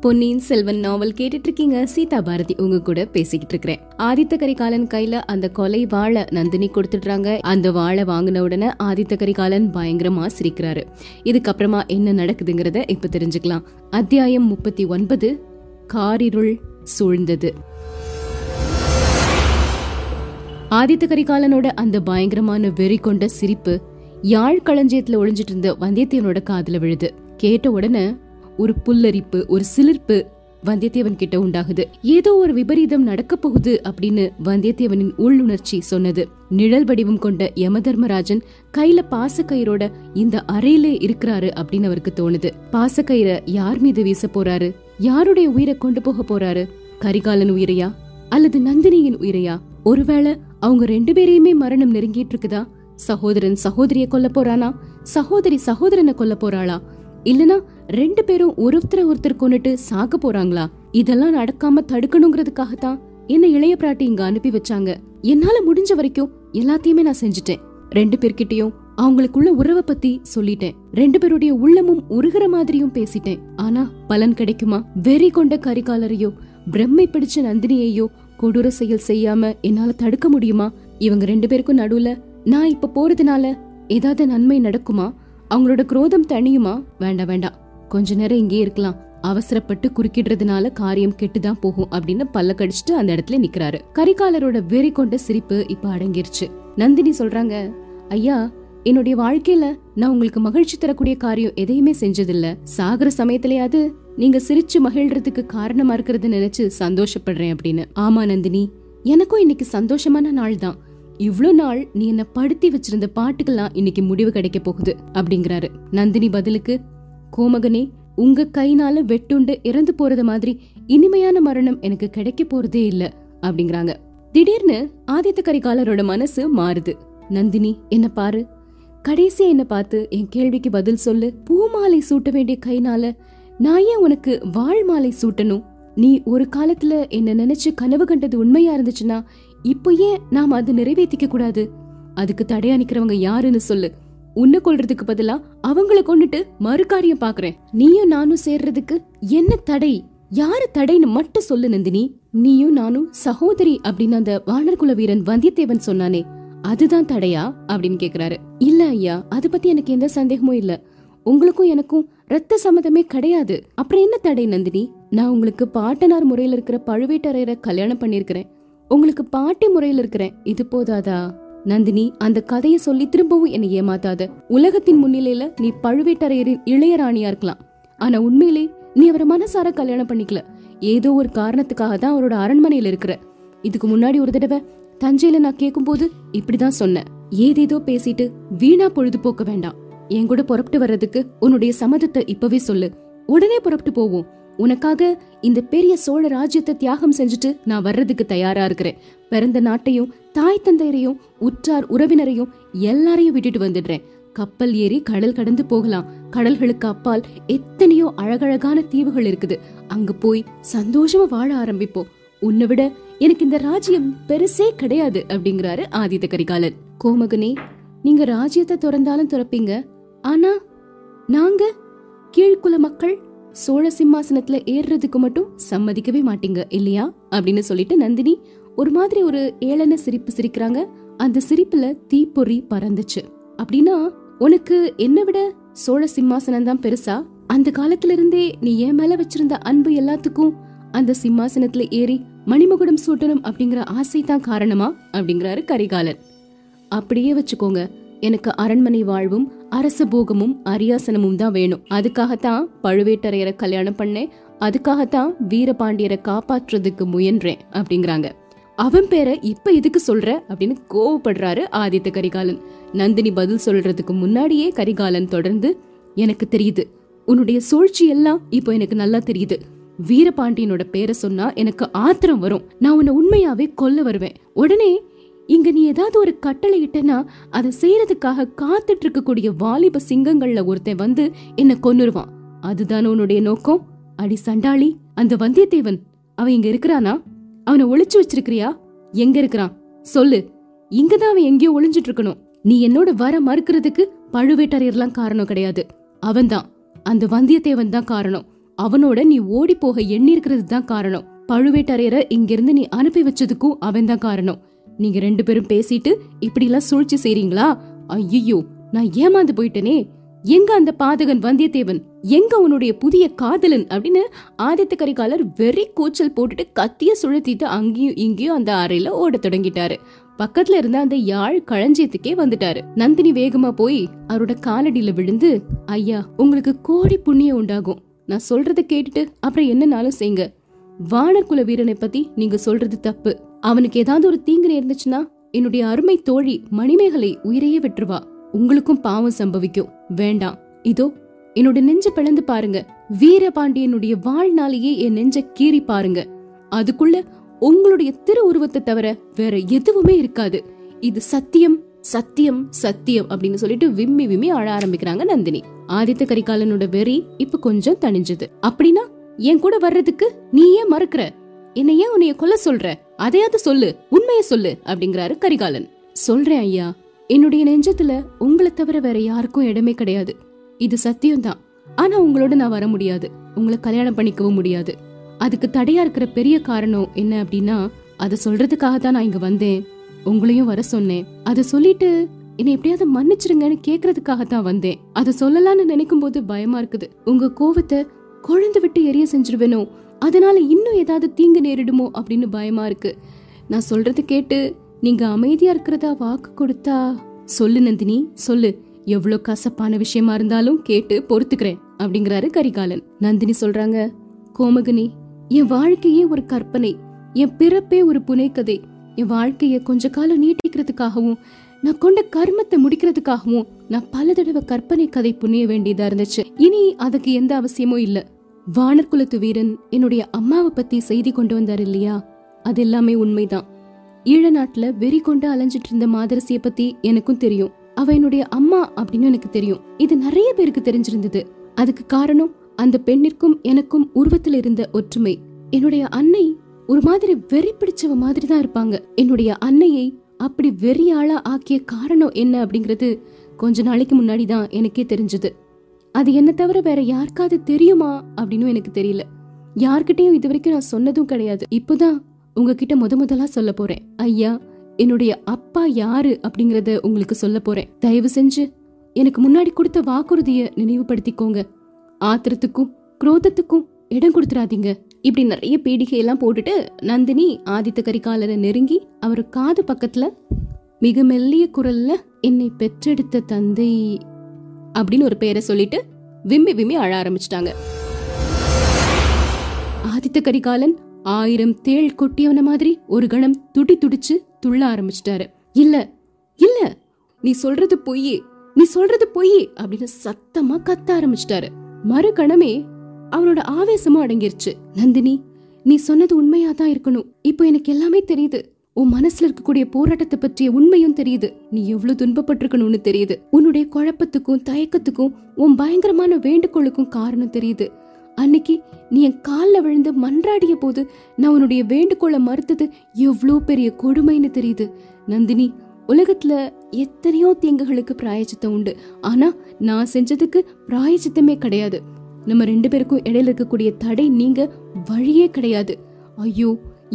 பொன்னியின் செல்வன் நாவல் கேட்டுட்டு இருக்கீங்க சீதா பாரதி உங்க கூட பேசிக்கிட்டு இருக்கிறேன் ஆதித்த கரிகாலன் கையில அந்த கொலை வாழை நந்தினி கொடுத்துடுறாங்க. அந்த வாழை வாங்கின உடனே ஆதித்த கரிகாலன் பயங்கரமா சிரிக்கிறாரு. இதுக்கப்புறமா என்ன நடக்குதுங்கிறத இப்ப தெரிஞ்சுக்கலாம். அத்தியாயம் முப்பத்தி ஒன்பது காரிருள் சூழ்ந்தது. ஆதித்த கரிகாலனோட அந்த பயங்கரமான வெறி கொண்ட சிரிப்பு யாழ் களஞ்சியத்துல ஒளிஞ்சிட்டு இருந்த வந்தியத்தேவனோட காதல விழுது. கேட்ட உடனே ஒரு புல்லரிப்பு ஒரு சிலிர்ப்பு வந்தியத்தேவன் கிட்ட உண்டாகுது. ஏதோ ஒரு விபரீதம் நடக்க போகுது அப்படின்னு வந்தியத்தேவனின் உள்ளுணர்ச்சி சொன்னது. நிழல் வடிவம் கொண்ட யமதர்மராஜன் கையில பாசக்கயிறோட இந்த அறையிலே இருக்கிறாரு அப்படின்னு அவருக்கு தோணுது. பாசக்கயிற யார் மீது வீச போறாரு? யாருடைய உயிரை கொண்டு போக போறாரு? கரிகாலன் உயிரையா? அல்லது நந்தினியின் உயிரையா? ஒருவேளை அவங்க ரெண்டு பேரையுமே மரணம் நெருங்கிட்டு இருக்குதா? சகோதரன் சகோதரிய கொல்ல போறானா? சகோதரி சகோதரனை கொல்ல போறாளா? இல்லனா ரெண்டு பேரும் ஒருத்தர ஒருத்தர் கொண்டுட்டு சாக்க போறாங்களா? இதெல்லாம் நடக்காம தடுக்கணுங்கிறதுக்காகத்தான் என்ன இளைய பிராட்டி இங்க அனுப்பி வச்சாங்க. என்னால முடிஞ்ச வரைக்கும் எல்லாத்தையுமே நான் செஞ்சுட்டேன். ரெண்டு பேர்கிட்டயும் அவங்களுக்குள்ள உறவை பத்தி சொல்லிட்டேன். ரெண்டு பேருடைய உள்ளமும் உருகிற மாதிரியும் பேசிட்டேன். ஆனா பலன் கிடைக்குமா? வெறி கொண்ட கரிகாலரையோ பிரம்மை பிடிச்ச நந்தினியையோ கொடூர செயல் செய்யாம என்னால தடுக்க முடியுமா? இவங்க ரெண்டு பேருக்கும் நடுவுல நான் இப்ப போறதுனால ஏதாவது நன்மை நடக்குமா? அவங்களோட குரோதம் தனியுமா வேண்டாம் வேண்டாம். கொஞ்ச நேரம் இங்கே இருக்கலாம். அவசரப்பட்டு குறுக்கிடுறதுனால காரியம் கெட்டுதான் போகும் அப்படின்னு பல்ல கடிச்சிட்டு அந்த இடத்துல நிக்கிறாரு. கரிகாலரோட வெறி கொண்ட சிரிப்பு இப்ப அடங்கிருச்சு. நந்தினி சொல்றாங்க ஐயா என்னுடைய வாழ்க்கையில நான் உங்களுக்கு மகிழ்ச்சி தரக்கூடிய காரியம் எதையுமே செஞ்சதில்ல. சாகுற சமயத்திலயாவது நீங்க சிரிச்சு மகிழ்றதுக்கு காரணமா இருக்கிறது நினைச்சு சந்தோஷப்படுறேன் அப்படின்னு. ஆமா நந்தினி. எனக்கும் இன்னைக்கு சந்தோஷமான நாள் தான் இவ்ளோ நாள் நீ என்ன படுத்தி வச்சிருந்த பாட்டுக்கெல்லாம் இன்னைக்கு முடிவு கிடைக்க போகுது அப்படிங்கிறாரு. நந்தினி பதிலுக்கு கோமகனே உங்க கைனால வெட்டுண்டு இறந்து போறது மாதிரி இனிமையான மரணம் எனக்கு கிடைக்க போறதே இல்ல அப்படிங்கிறாங்க. திடீர்னு ஆதித்த கரிகாலரோட மனசு மாறுது. நந்தினி என்ன பாரு. கடைசியா என்ன பார்த்து என் கேள்விக்கு பதில் சொல்லு. பூமாலை சூட்ட வேண்டிய கைனால நான் ஏன் உனக்கு வாழ் மாலை சூட்டணும்? நீ ஒரு காலத்துல என்ன நினைச்சு கனவு கண்டது உண்மையா இருந்துச்சுன்னா இப்போ ஏன் நாம அதை நிறைவேற்றிக்க கூடாது. அதுக்கு தடையா நிக்கிறவங்க யாருன்னு சொல்லு. உன்னை கொள்றதுக்கு பதிலா அவங்கள கொண்டுட்டு மறுகாரியம் பாக்குறேன். நீயும் நானும் சேர்றதுக்கு என்ன தடை? யாரு தடைன்னு மட்டும் சொல்லு நந்தினி. நீயும் நானும் சகோதரி அப்படின்னு அந்த வானர்குல வீரன் வந்தியத்தேவன் சொன்னானே. அதுதான் தடையா அப்படின்னு கேக்குறாரு. இல்ல ஐயா அது பத்தி எனக்கு எந்த சந்தேகமும் இல்ல. உங்களுக்கும் எனக்கும் ரத்த சம்மதமே கிடையாது. அப்புறம் என்ன தடை நந்தினி? நான் உங்களுக்கு பாட்டனார் முறையில இருக்கிற பழுவேட்டரையரை கல்யாணம் பண்ணிருக்கிறேன் உங்களுக்கு பாட்டி முறையில இருக்கிறேன். இது போதாதா? நந்தினி அந்த கதைய சொல்லி திரும்பவும் என்னை ஏமாத்தாத. உலகத்தின் முன்னிலையில நீ பழுவேட்டரையரின் இளையராணியா இருக்கலாம். ஆனா உண்மையிலே நீ அவரை மனசார கல்யாணம் பண்ணிக்கல. ஏதோ ஒரு காரணத்துக்காக தான் அவரோட அரண்மனையில இருக்கிற. இதுக்கு முன்னாடி ஒரு தடவை தஞ்சையில நான் கேட்கும்போது இப்படிதான் சொன்னேன். ஏதேதோ பேசிட்டு வீணா பொழுது போக்க வேண்டாம். என் கூட புறப்பட்டு வர்றதுக்கு உன்னுடைய சம்மதத்தை இப்பவே சொல்லு. உடனே புறப்பட்டு போவோம். உனக்காக இந்த பெரிய சோழ ராஜ்யத்தை தியாகம் செஞ்சுட்டு நான் வர்றதுக்கு தயாரா இருக்கிறேன். பிறந்த நாட்டையும் தாய் தந்தையரையும் உற்றார் உறவினரையும் எல்லாரையும் விட்டுட்டு வந்துடுறேன். கப்பல் ஏறி கடல் கடந்து போகலாம். கடல்களுக்கு அப்பால் எத்தனையோ அழகழகான தீவுகள் இருக்குது. அங்க போய் சந்தோஷமா வாழ ஆரம்பிப்போம். உன்னை விட எனக்கு இந்த ராஜ்யம் பெருசே கிடையாது அப்படிங்கிறாரு ஆதித்த கரிகாலன். கோமகனே நீங்க ராஜ்யத்தை திறந்தாலும் திறப்பீங்க. ஆனா நாங்க கீழ்குல மக்கள் சோழ சிம்மாசனத்துல ஏறுறதுக்கு மட்டும் சம்மதிக்கவே மாட்டீங்க இல்லையா? அப்படின்னு சொல்லிட்டு நந்தினி ஒரு மாதிரி ஒரு ஏளன சிரிப்பு சிரிக்கிறாங்க. அந்த சிரிப்புல தீப்பொறி பறந்துச்சு. அப்படின்னா உனக்கு என்ன விட சோழ சிம்மாசனம் தான் பெருசா? அந்த காலத்துல இருந்தே நீ என் மேல வச்சிருந்த அன்பு எல்லாத்துக்கும் அந்த சிம்மாசனத்துல ஏறி மணிமகுடம் சூட்டணும் அப்படிங்கிற ஆசை தான் காரணமா? அப்படிங்கிறாரு கரிகாலன். அப்படியே வச்சுக்கோங்க. எனக்கு அரண்மனை வாழ்வும் அரச போகமும் அரியாசனமும் தான் வேணும். அதுக்காகத்தான் பழுவேட்டரையரை கல்யாணம் பண்ணேன். அதுக்காகத்தான் வீரபாண்டியரை காப்பாற்றுறதுக்கு முயன்றேன் அப்படிங்கிறாங்க. அவன் பேரை இப்ப எதுக்கு சொல்ற? அப்படின்னு கோவப்படுறாரு ஆதித்த கரிகாலன். நந்தினி பதில் சொல்றதுக்கு முன்னாடியே கரிகாலன் தொடர்ந்து எனக்கு தெரியுது. உன்னுடைய சூழ்ச்சி எல்லாம் இப்போ எனக்கு நல்லா தெரியுது. வீரபாண்டியனோட பேரை சொன்னா எனக்கு ஆத்திரம் வரும். நான் உன்னை உண்மையாவே கொல்ல வருவேன். உடனே இங்க நீ ஏதாவது ஒரு கட்டளை இட்டனா அதை செய்யறதுக்காக காத்துட்டு இருக்கக்கூடிய வாலிப சிங்கங்கள்ல ஒருத்தன் வந்து என்ன கொன்னுருவான். அதுதான் உன்னுடைய நோக்கம்? அடி சண்டாளி அந்த வந்தியத்தேவன் அவன் இங்க இருக்கிறானா? அவனை ஒளிச்சு வச்சிருக்கிறியா? எங்க இருக்கிறான்? சொல்லு. இங்கதான் அவன் எங்கேயோ ஒளிஞ்சிட்டு இருக்கணும் நீ என்னோட வர மறுக்கிறதுக்கு பழுவேட்டரையர்லாம் காரணம் கிடையாது. அவன்தான். அந்த வந்தியத்தேவன் தான் காரணம். அவனோட நீ ஓடி போக எண்ணி இருக்கிறது தான் காரணம். பழுவேட்டரையரை இங்கிருந்து நீ அனுப்பி வச்சதுக்கும் அவன் தான் காரணம். நீங்க ரெண்டு பேரும் பேசிட்டு இப்படிலாம் சூழ்ச்சி செய்றீங்களா? ஐயோ நான் ஏமாந்து போயிட்டனே. எங்க அந்த பாதகன் வந்தியத்தேவன்? எங்க உன்னுடைய புதிய காதலன்? அப்படின்னு ஆதித்த கரிகாலர் வெறி கூச்சல் போட்டுட்டு கத்திய சுழத்திட்டு அங்கேயும் இங்கேயும் அந்த அறையில ஓட தொடங்கிட்டாரு. பக்கத்துல இருந்த அந்த யாழ் களஞ்சியத்துக்கே வந்துட்டாரு. நந்தினி வேகமா போய் அவரோட காலடியில விழுந்து ஐயா உங்களுக்கு கோடி புண்ணியம் உண்டாகும். நான் சொல்றத கேட்டுட்டு அப்புறம் என்னனாலும் செய்யுங்க வானர் குல வீரனை பத்தி நீங்க சொல்றது தப்பு. அவனுக்கு ஏதாவது ஒரு தீங்கு நேர்ந்துச்சுன்னா என்னுடைய அருமை தோழி மணிமேகலை உயிரையே விட்டுருவா. உங்களுக்கும் பாவம் சம்பவிக்கும். வேண்டாம். இதோ என்னோட நெஞ்ச பிளந்து பாருங்க. வீரபாண்டியனுடைய வாழ்நாளையே என் நெஞ்ச கீறி பாருங்க. அதுக்குள்ள உங்களுடைய திரு உருவத்தை தவிர வேற எதுவுமே இருக்காது. இது சத்தியம் சத்தியம் சத்தியம் அப்படின்னு சொல்லிட்டு விம்மி விம்மி அழ ஆரம்பிக்கிறாங்க நந்தினி. ஆதித்த கரிகாலனோட வெறி இப்ப கொஞ்சம் தணிஞ்சது. அப்படின்னா என் கூட வர்றதுக்கு நீ ஏன் மறுக்கிற? என்ன ஏன் உன்னைய கொல்ல சொல்ற? அதையாவது சொல்லு உண்மையை சொல்லு அப்படிங்கிறாரு கரிகாலன். சொல்றேன் ஐயா என்னுடைய நெஞ்சத்துல உங்களை தவிர வேற யாருக்கும் இடமே கிடையாது. இது சத்தியம்தான். ஆனா உங்களோட நான் வர முடியாது. உங்களை கல்யாணம் பண்ணிக்கவும் முடியாது. அதுக்கு தடையா இருக்கிற பெரிய காரணம் என்ன அப்படின்னா அத சொல்றதுக்காக தான் நான் இங்க வந்தேன். உங்களையும் வர சொன்னேன். அத சொல்லிட்டு என்னை எப்படியாவது மன்னிச்சிருங்கன்னு கேக்குறதுக்காக தான் வந்தேன். அத சொல்லலாம்னு நினைக்கும் போது பயமா இருக்குது. உங்க கோவத்தை கொழுந்து விட்டு எரிய செஞ்சிருவேனோ? அதனால இன்னும் ஏதாவது தீங்கு நேரிடுமோ அப்படின்னு பயமா இருக்கு. நான் சொல்றது கேட்டு நீங்க அமைதியா இருக்கிறதா வாக்கு கொடுத்தா சொல்லு நந்தினி சொல்லு. எவ்வளவு கசப்பான விஷயமா இருந்தாலும் கேட்டு பொறுத்துக்கிறேன் அப்படிங்கிறாரு கரிகாலன். நந்தினி சொல்றாங்க கோமகனி என் வாழ்க்கையே ஒரு கற்பனை என் பிறப்பே ஒரு புனைக்கதை என் வாழ்க்கைய கொஞ்ச காலம் நீட்டிக்கிறதுக்காகவும் நான் கொண்ட கர்மத்தை முடிக்கிறதுக்காகவும் நான் பல தடவை கற்பனை கதை புண்ணிய வேண்டியதா இருந்துச்சு. இனி அதுக்கு எந்த அவசியமும் இல்லை. வானர்குலத்து வீரன் என்னுடைய அம்மாவை பத்தி செய்தி கொண்டு வந்தார் இல்லையா? அது எல்லாமே உண்மைதான். ஈழ நாட்டுல வெறி கொண்டு அலைஞ்சிட்டு இருந்த மாதரசிய பத்தி எனக்கும் தெரியும். அவ என்னுடைய அம்மா அப்படின்னு எனக்கு தெரியும். இது நிறைய பேருக்கு தெரிஞ்சிருந்தது. அதுக்கு காரணம் அந்த பெண்ணிற்கும் எனக்கும் உருவத்தில் இருந்த ஒற்றுமை. என்னுடைய அன்னை ஒரு மாதிரி வெறி பிடிச்சவ மாதிரி தான் இருப்பாங்க. என்னுடைய அன்னையை அப்படி வெறியாளா ஆக்கிய காரணம் என்ன அப்படிங்கிறது கொஞ்ச நாளைக்கு முன்னாடி தான் எனக்கே தெரிஞ்சது. அது என்ன தவிர வேற யாருக்காவது தெரியுமா அப்படின்னு எனக்கு தெரியல. யார்கிட்டயும் இது வரைக்கும் நான் சொன்னதும் கிடையாது. இப்போதான் உங்ககிட்ட முத முதலா சொல்ல போறேன். ஐயா என்னுடைய அப்பா யாரு அப்படிங்கறத உங்களுக்கு சொல்ல போறேன். தயவு செஞ்சு எனக்கு முன்னாடி கொடுத்த வாக்குறுதிய நினைவுபடுத்திக்கோங்க. ஆத்திரத்துக்கும் குரோதத்துக்கும் இடம் கொடுத்துறாதீங்க இப்படி நிறைய பீடிகை எல்லாம் போட்டுட்டு நந்தினி ஆதித்த கரிகாலரை நெருங்கி அவர் காது பக்கத்துல மிக மெல்லிய குரல்ல என்னை பெற்றெடுத்த தந்தை அப்படின்னு ஒரு பேரை சொல்லிட்டு விம்மி விம்மி அழ ஆரம்பிச்சிட்டாங்க. ஆதித்த கரிகாலன் ஆயிரம் தேள் கொட்டியவன மாதிரி ஒரு கணம் துடி துடிச்சு துள்ள ஆரம்பிச்சிட்டாரு. இல்ல இல்ல நீ சொல்றது பொய்யே நீ சொல்றது பொய்யே அப்படின்னு சத்தமா கத்த ஆரம்பிச்சிட்டாரு. மறு கணமே அவனோட ஆவேசமும் அடங்கிருச்சு. நந்தினி நீ சொன்னது உண்மையா தான் இருக்கணும். இப்போ எனக்கு எல்லாமே தெரியுது. உன் மனசுல இருக்கக்கூடிய போராட்டத்தை பற்றிய உண்மையும் தெரியுது. நீ எவ்வளவு துன்பப்பட்டிருக்கணும்னு தெரியுது. உன்னுடைய குழப்பத்துக்கும் தயக்கத்துக்கும் உன் பயங்கரமான வேண்டுகோளுக்கும் காரணம் தெரியுது. அன்னைக்கு நீ என் காலில் விழுந்து மன்றாடிய போது நான் உன்னுடைய வேண்டுகோளை மறுத்தது எவ்வளோ பெரிய கொடுமைன்னு தெரியுது. நந்தினி உலகத்துல எத்தனையோ தீங்குகளுக்கு பிராயச்சித்தம் உண்டு. ஆனா நான் செஞ்சதுக்கு பிராயச்சித்தமே கிடையாது. நம்ம ரெண்டு பேருக்கும் இடையில இருக்கக்கூடிய தடை நீங்க வழியே கிடையாது. ஐயோ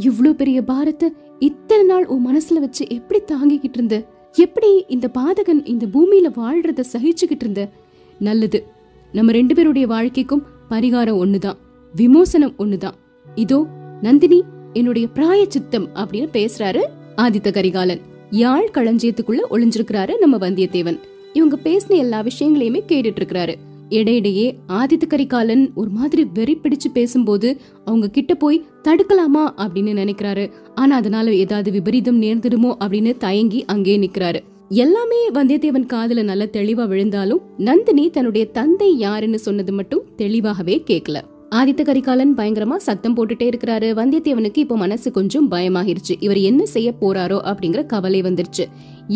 இவ்ளோ பெரிய பாரத்தை இத்தனை நாள் உன் மனசுல வச்சு எப்படி தாங்கிக்கிட்டு இருந்த? எப்படி இந்த பாதகன் இந்த பூமியில வாழ்றத சகிச்சுக்கிட்டு இருந்த? நல்லது. நம்ம ரெண்டு பேருடைய வாழ்க்கைக்கும் பரிகாரம் ஒண்ணுதான். விமோசனம் ஒண்ணுதான். இதோ நந்தினி என்னுடைய பிராய சித்தம் அப்படின்னு பேசுறாரு ஆதித்த கரிகாலன். யாழ் களஞ்சியத்துக்குள்ள ஒளிஞ்சிருக்கிறாரு நம்ம வந்தியத்தேவன். இவங்க பேசின எல்லா விஷயங்களையுமே கேட்டுட்டு இருக்கிறாரு. இடையிடையே ஆதித்த கரிகாலன் ஒரு மாதிரி வெறி பிடிச்சு பேசும்போது அவங்க கிட்ட போய் தடுக்கலாமா அப்படின்னு நினைக்கிறாரு. ஆனா அதனால ஏதாவது விபரீதம் நேர்ந்துடுமோ அப்படின்னு தயங்கி அங்கே நிக்கிறாரு. எல்லாமே வந்தியத்தேவன் காதல நல்ல தெளிவா விழுந்தாலும் நந்தினி தன்னுடைய தந்தை யாருன்னு சொன்னது மட்டும் தெளிவாகவே கேட்கல ஆதித்த கரிகாலன் பயங்கரமா சத்தம் போட்டுட்டே இருக்கிறாரு. வந்தியத்தேவனுக்கு இப்போ மனசு கொஞ்சம் பயமாகிருச்சு. இவர் என்ன செய்ய போறாரோ அப்படிங்கிற கவலை வந்துருச்சு.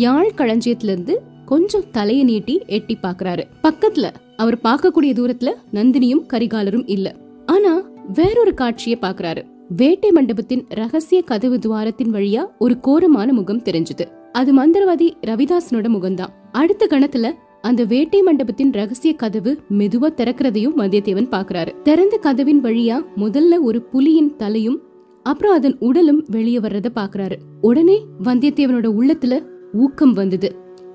யாழ் களஞ்சியத்துல இருந்து கொஞ்சம் தலையை நீட்டி எட்டி பாக்குறாரு பக்கத்துல அவர் பார்க்கக்கூடிய தூரத்துல நந்தினியும் கரிகாலரும் இல்ல. ஆனா வேறொரு காட்சியை பாக்குறாரு வேட்டை மண்டபத்தின் ரகசிய கதவு துவாரத்தின் வழியா ஒரு கோரமான முகம் தெரிஞ்சது. அது மந்திரவாதி ரவிதாசனோட முகம்தான். அடுத்த கணத்துல அந்த வேட்டை மண்டபத்தின் ரகசிய கதவு மெதுவா திறக்கிறதையும் வந்தியத்தேவன் பாக்குறாரு திறந்த கதவின் வழியா முதல்ல ஒரு புலியின் தலையும் அப்புறம் அதன் உடலும் வெளியே வர்றத பாக்குறாரு உடனே வந்தியத்தேவனோட உள்ளத்துல ஊக்கம் வந்தது.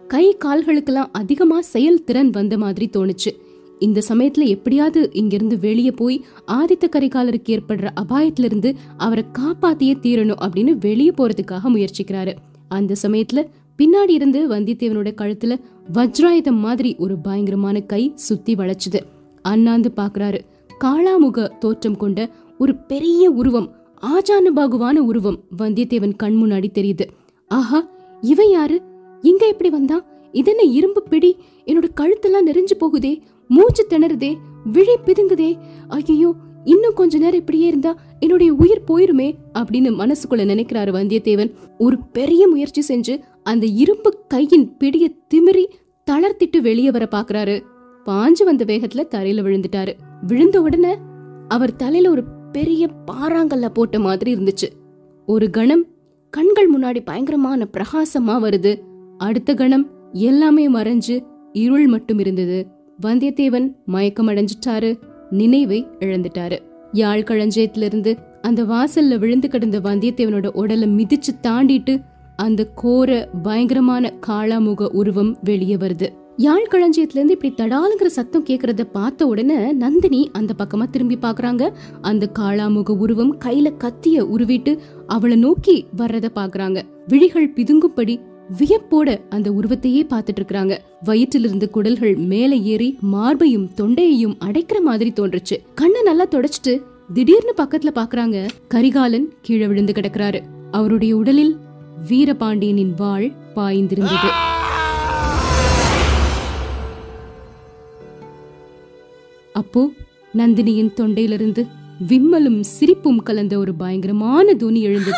கை கால்களுக்கெல்லாம் அதிகமா செயல்திறன் வந்த மாதிரி தோணுச்சு. இந்த சமயத்துல எப்படியாவது இங்கிருந்து வெளியே போய் ஆதித்த கரிகாலருக்கு ஏற்படுற அபாயத்திலிருந்து அவரை காப்பாத்தியே தீரணும் அப்படின்னு வெளியே போறதுக்காக முயற்சிக்கிறாரு. அந்த சமயத்துல பின்னாடி இருந்து வந்தியத்தேவனோட கழுத்துல வஜ்ராயுதம் மாதிரி ஒரு பயங்கரமான கை சுத்தி வளைச்சுது. அண்ணாந்து பாக்குறாரு. காளாமுக தோற்றம் கொண்ட ஒரு பெரிய உருவம் ஆஜானுபாகுவான உருவம் வந்தியத்தேவன் கண் முன்னாடி தெரியுது. ஆஹா இவன் யாரு? இங்க எப்படி வந்தா இதென்ன இரும்பு பிடி? என்னோட கழுத்தெல்லாம் நெறிஞ்சு போகுதே. மூச்சு திணறுதே. விழி பிதுங்குதே. ஐயோ இன்னும் கொஞ்ச நேரம் இப்படியே இருந்தா என்னுடைய உயிர் போயிருமே அப்படின்னு மனசுக்குள்ள நினைக்கிறாரு வந்தியத்தேவன். ஒரு பெரிய முயற்சி செஞ்சு அந்த இரும்பு கையின் பிடிய திமிரி தளர்த்திட்டு வெளியே வர பாக்குறாரு பாஞ்சு வந்த வேகத்துல தரையில விழுந்துட்டாரு. விழுந்த உடனே அவர் தலையில ஒரு பெரிய பாறாங்கல்ல போட்ட மாதிரி இருந்துச்சு. ஒரு கணம் கண்கள் முன்னாடி பயங்கரமான பிரகாசமா வருது. அடுத்த கணம் எல்லாமே மறைஞ்சு இருள் மட்டும் இருந்தது. வந்தியத்தேவன் மயக்கம் அடைஞ்சிட்டாரு. நினைவை இழந்துட்டாரு. யாழ் களஞ்சியத்திலிருந்து அந்த வாசல்ல விழுந்து கிடந்த வந்தியத்தேவனோட உடலை மிதிச்சு தாண்டிட்டு அந்த கோர பயங்கரமான காளாமுக உருவம் வெளியே வருது. யாழ் களஞ்சியத்துல இருந்து இப்படி தடாலுங்கிற சத்தம் கேக்குறத பார்த்த உடனே நந்தினி அந்த பக்கமா திரும்பி பாக்குறாங்க. அந்த காளாமுக உருவம் கையில கத்திய உருவிட்டு அவளை நோக்கி வர்றத பாக்குறாங்க. விழிகள் பிதுங்கும்படி வியப்போட அந்த உருவத்தையே பார்த்துட்டு இருக்காங்க வயிற்றிலிருந்து குடல்கள் மேலே ஏறி மார்பையும் தொண்டையையும் அடைக்கிற மாதிரி தோன்றுச்சு. கண்ணை நல்லா தொடச்சிட்டு திடீர்னு பக்கத்துல பாக்குறாங்க. கரிகாலன் கீழே விழுந்து கிடக்குறாரு. அவருடைய உடலில் வீரபாண்டியனின் வாள் பாய்ந்திருந்தது. அப்போ நந்தினியின் தொண்டையிலிருந்து விம்மலும் சிரிப்பும் கலந்த ஒரு பயங்கரமான துணி எழுந்தது.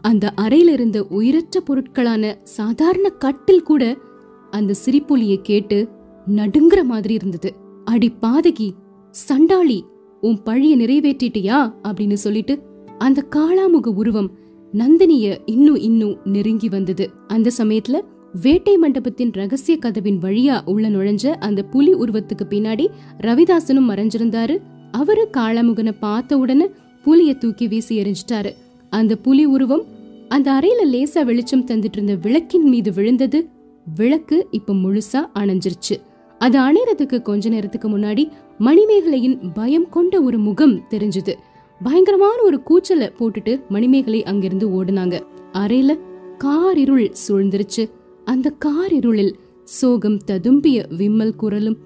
அந்த அறையில இருந்த உயிரற்ற பொருட்களான சாதாரண கட்டில் கூட அந்த சிரிப்பொலிய கேட்டு நடுங்குற மாதிரி இருந்தது. அடி பாதகி சண்டாளி உன் பழிய நிறைவேற்றிட்டியா? அப்படின்னு சொல்லிட்டு அந்த காளாமுக உருவம் நந்தினிய இன்னும் இன்னும் நெருங்கி வந்தது. அந்த சமயத்துல வேட்டை மண்டபத்தின் ரகசிய கதவின் வழியா உள்ள நுழைஞ்ச அந்த புலி உருவத்துக்கு பின்னாடி ரவிதாசனும் மறைஞ்சிருந்தாரு. அவரு காளாமுகனை பார்த்த உடனே புலிய தூக்கி வீசி எரிஞ்சிட்டாரு அந்த புலி உருவம் அந்த அறையில லேசா வெளிச்சம் தந்துட்டு இருந்த விளக்கின் மீது விழுந்தது. விளக்கு இப்ப முழுசா அணைஞ்சிருச்சு. அது அணையறதுக்கு கொஞ்ச நேரத்துக்கு முன்னாடி மணிமேகலையின் பயம் கொண்ட ஒரு முகம் தெரிஞ்சது. பயங்கரமான ஒரு கூச்சல போட்டுட்டு மணிமேகலை அங்கிருந்து ஓடுனாங்க. அறையில காரிருள் சூழ்ந்துருச்சு. அந்த காரிருளில் சோகம் ததும்பிய விம்மல் குரலும்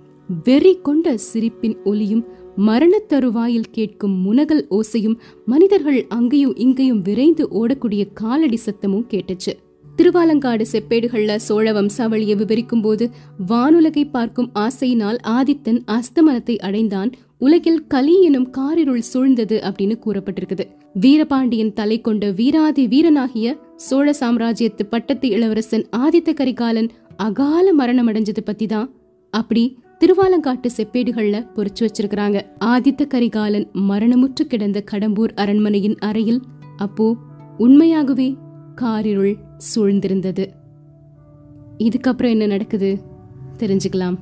வெறி கொண்ட சிரிப்பின் ஒலியும் மரணத் தருவாயில் கேட்கும் முனகல் ஓசையும் மனிதர்கள் அங்கேயும் இங்கேயும் விரைந்து ஓடக்கூடிய காலடி சத்தமும் கேட்டுச்சு. திருவாலங்காடு செப்பேடுகள்ல சோழ வம்சாவளியை விவரிக்கும் போது வானுலகை பார்க்கும் ஆசையினால் ஆதித்தன் அஸ்தமனத்தை அடைந்தான். உலகில் கலி எனும் காரிருள் சூழ்ந்தது அப்படின்னு கூறப்பட்டிருக்குது. வீரபாண்டியன் தலை கொண்ட வீராதி வீரனாகிய சோழ சாம்ராஜ்யத்து பட்டத்து இளவரசன் ஆதித்த கரிகாலன் அகால மரணம் அடைஞ்சது பத்தி தான் அப்படி திருவாலங்காட்டு செப்பேடுகள்ல பொறிச்சு வச்சிருக்கிறாங்க. ஆதித்த கரிகாலன் மரணமுற்று கிடந்த கடம்பூர் அரண்மனையின் அறையில் அப்போ உண்மையாகவே காரிருள் சூழ்ந்திருந்தது. இதுக்கப்புறம் என்ன நடக்குது? தெரிஞ்சுக்கலாம்.